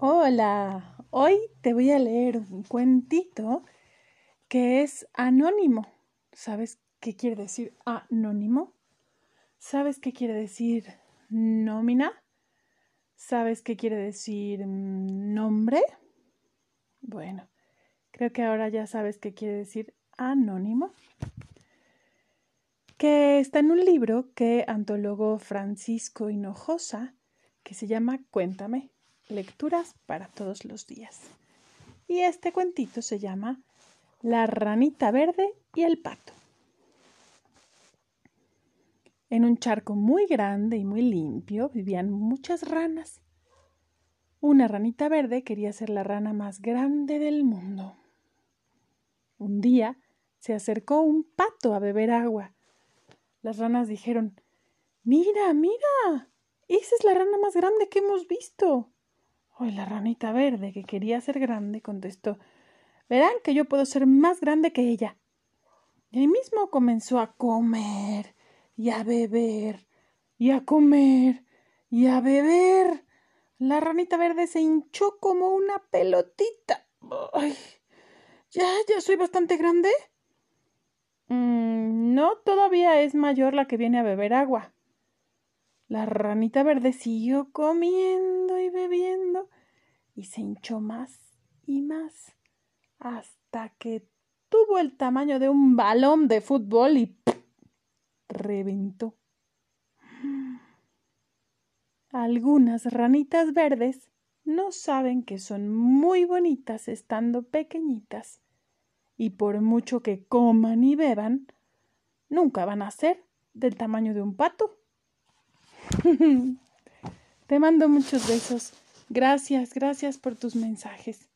Hola, hoy te voy a leer un cuentito que es anónimo. ¿Sabes qué quiere decir anónimo? ¿Sabes qué quiere decir nómina? ¿Sabes qué quiere decir nombre? Bueno, creo que ahora ya sabes qué quiere decir anónimo. Que está en un libro que antologó Francisco Hinojosa que se llama Cuéntame lecturas para todos los días. Y este cuentito se llama La ranita verde y el pato. En un charco muy grande y muy limpio vivían muchas ranas. Una ranita verde quería ser la rana más grande del mundo. Un día se acercó un pato a beber agua. Las ranas dijeron Mira, mira. Esa es la rana más grande que hemos visto. Oh, la ranita verde, que quería ser grande, contestó Verán que yo puedo ser más grande que ella. Y ahí mismo comenzó a comer y a beber y a comer y a beber. La ranita verde se hinchó como una pelotita. Ay, ¿Ya, ya soy bastante grande? Mm, no, todavía es mayor la que viene a beber agua. La ranita verde siguió comiendo y bebiendo y se hinchó más y más hasta que tuvo el tamaño de un balón de fútbol y reventó. Algunas ranitas verdes no saben que son muy bonitas estando pequeñitas y por mucho que coman y beban, nunca van a ser del tamaño de un pato. Te mando muchos besos. Gracias, gracias por tus mensajes.